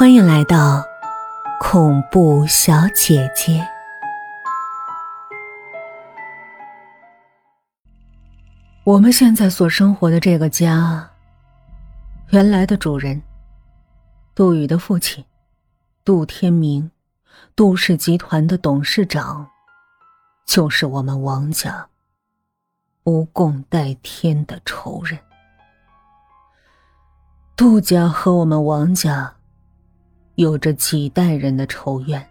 欢迎来到恐怖小姐姐。我们现在所生活的这个家，原来的主人杜宇的父亲杜天明，杜氏集团的董事长，就是我们王家不共戴天的仇人。杜家和我们王家。有着几代人的仇怨，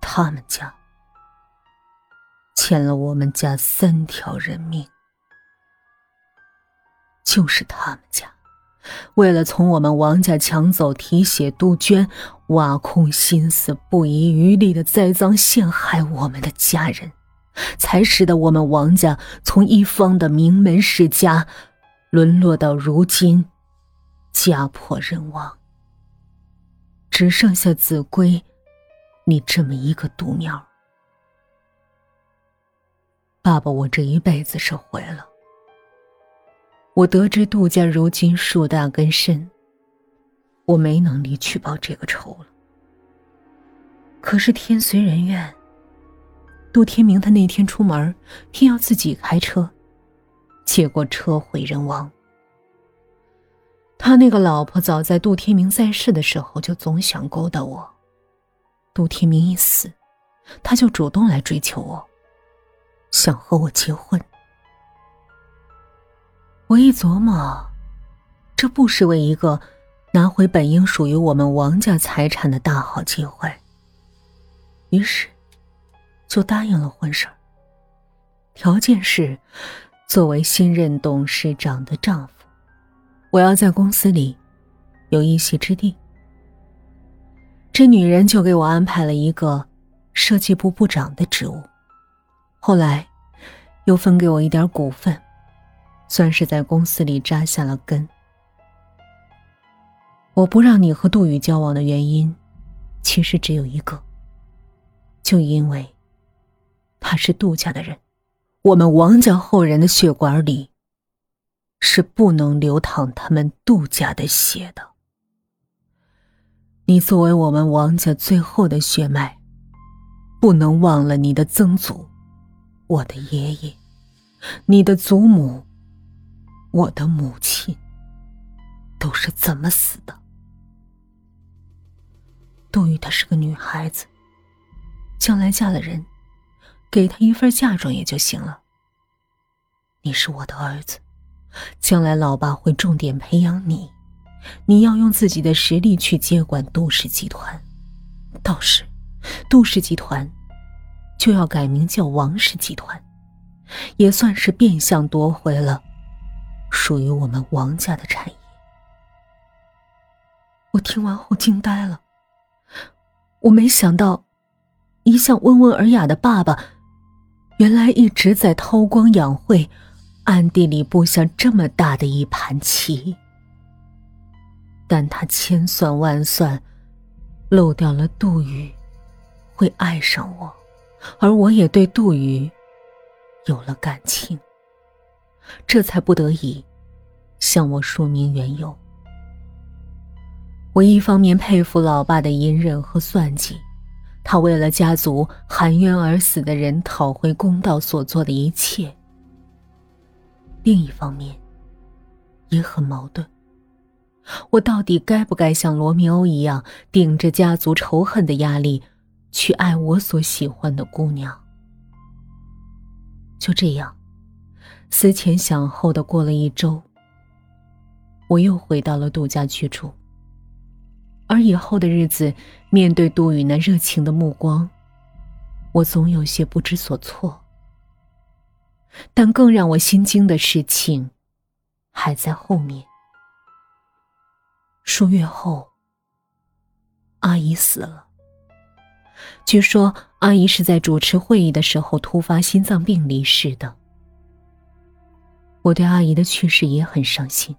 他们家欠了我们家三条人命，就是他们家，为了从我们王家抢走提血杜鹃，挖空心思，不遗余力的栽赃陷害我们的家人，才使得我们王家从一方的名门世家，沦落到如今家破人亡。只剩下子规，你这么一个独苗。爸爸，我这一辈子是毁了。我得知杜家如今树大根深，我没能力去报这个仇了。可是天随人愿，杜天明他那天出门，偏要自己开车，结果车毁人亡。他那个老婆早在杜天明在世的时候就总想勾搭我，杜天明一死，他就主动来追求我，想和我结婚。我一琢磨，这不失为一个拿回本应属于我们王家财产的大好机会，于是就答应了婚事条件是作为新任董事长的丈夫。我要在公司里有一席之地。这女人就给我安排了一个设计部部长的职务，后来又分给我一点股份，算是在公司里扎下了根。我不让你和杜宇交往的原因，其实只有一个，就因为他是杜家的人，我们王家后人的血管里。是不能流淌他们杜家的血的。你作为我们王家最后的血脉，不能忘了你的曾祖，我的爷爷，你的祖母，我的母亲，都是怎么死的。杜玉她是个女孩子，将来嫁了人，给她一份嫁妆也就行了。你是我的儿子。将来老爸会重点培养你，你要用自己的实力去接管杜氏集团，到时，杜氏集团就要改名叫王氏集团，也算是变相夺回了属于我们王家的产业。我听完后惊呆了，我没想到，一向温文尔雅的爸爸，原来一直在韬光养晦。暗地里布下这么大的一盘棋，但他千算万算，漏掉了杜宇会爱上我，而我也对杜宇有了感情，这才不得已向我说明缘由。我一方面佩服老爸的隐忍和算计，他为了家族含冤而死的人讨回公道所做的一切。另一方面，也很矛盾。我到底该不该像罗密欧一样，顶着家族仇恨的压力，去爱我所喜欢的姑娘？就这样，思前想后的过了一周，我又回到了杜家居住。而以后的日子，面对杜宇那热情的目光，我总有些不知所措。但更让我心惊的事情，还在后面。数月后，阿姨死了。据说阿姨是在主持会议的时候突发心脏病离世的。我对阿姨的去世也很伤心。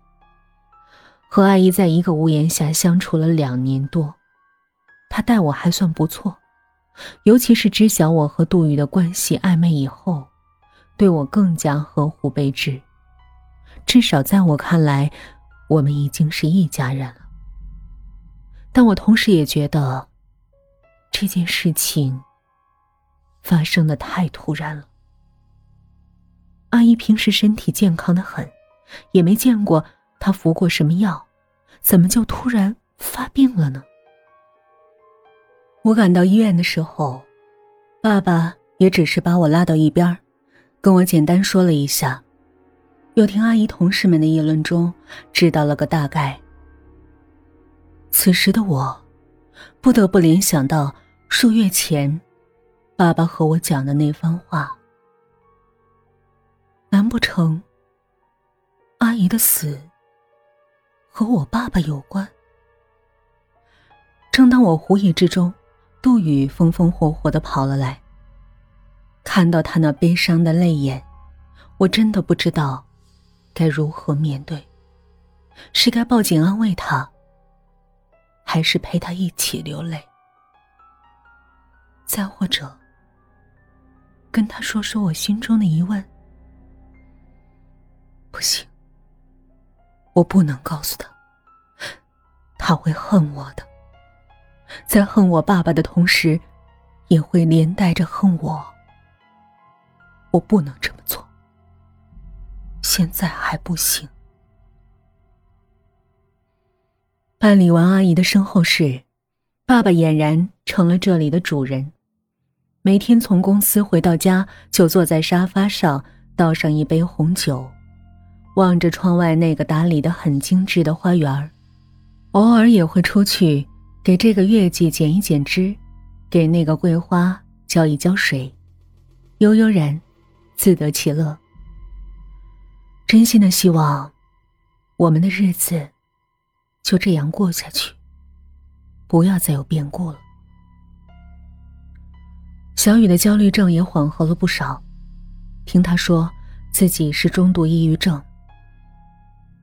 和阿姨在一个屋檐下相处了两年多，她待我还算不错，尤其是知晓我和杜宇的关系暧昧以后。对我更加呵护备至，至少在我看来，我们已经是一家人了。但我同时也觉得这件事情发生的太突然了。阿姨平时身体健康的很，也没见过她服过什么药，怎么就突然发病了呢？我赶到医院的时候，爸爸也只是把我拉到一边，跟我简单说了一下，又听阿姨同事们的议论中知道了个大概。此时的我，不得不联想到数月前，爸爸和我讲的那番话。难不成，阿姨的死和我爸爸有关？正当我狐疑之中，杜宇风风火火的跑了来。看到他那悲伤的泪眼，我真的不知道该如何面对，是该报警安慰他，还是陪他一起流泪？再或者，跟他说说我心中的疑问？不行，我不能告诉他，他会恨我的，在恨我爸爸的同时，也会连带着恨我。我不能这么做，现在还不行。办理完阿姨的身后事，爸爸俨然成了这里的主人。每天从公司回到家，就坐在沙发上倒上一杯红酒。望着窗外那个打理的很精致的花园偶尔也会出去给这个月季剪一剪枝，给那个桂花浇一浇水，悠悠然，自得其乐。真心的希望，我们的日子就这样过下去，不要再有变故了。小雨的焦虑症也缓和了不少，听他说自己是中度抑郁症。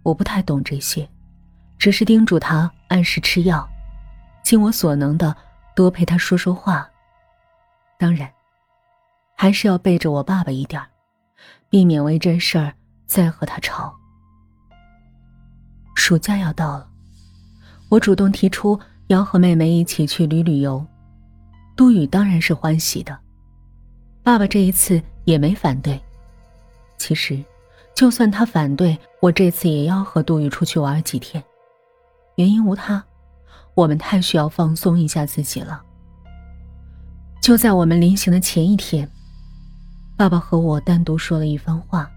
我不太懂这些，只是叮嘱他按时吃药，尽我所能的多陪他说说话。当然，还是要背着我爸爸一点避免为这事儿再和他吵。暑假要到了，我主动提出要和妹妹一起去旅旅游，杜宇当然是欢喜的，爸爸这一次也没反对。其实。就算他反对，我这次也要和杜宇出去玩几天。原因无他，我们太需要放松一下自己了。就在我们临行的前一天，爸爸和我单独说了一番话，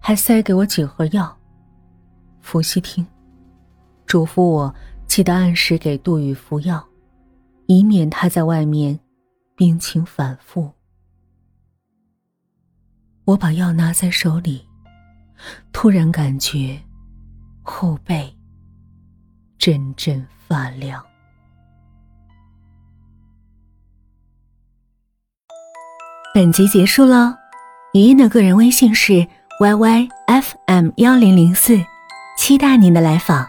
还塞给我几盒药。伏羲听，嘱咐我记得按时给杜宇服药，以免他在外面病情反复。我把药拿在手里。突然感觉后背阵阵发凉。本集结束喽，语音的个人微信是 yyfm 幺零零四，期待您的来访。